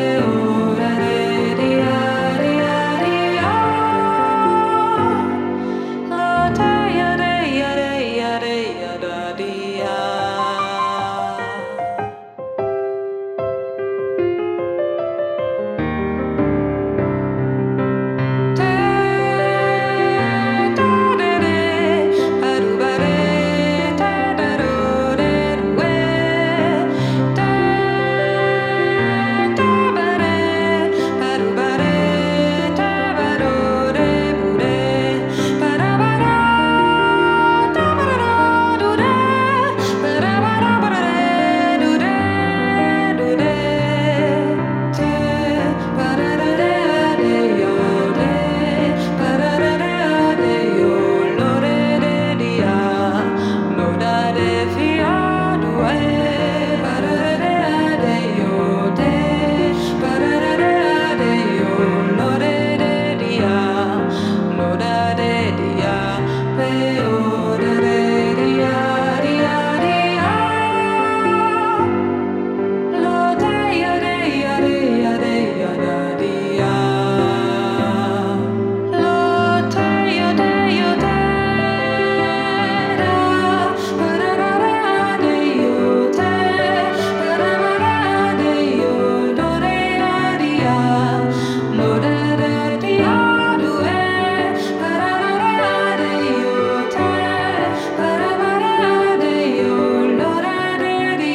you.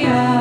yeah.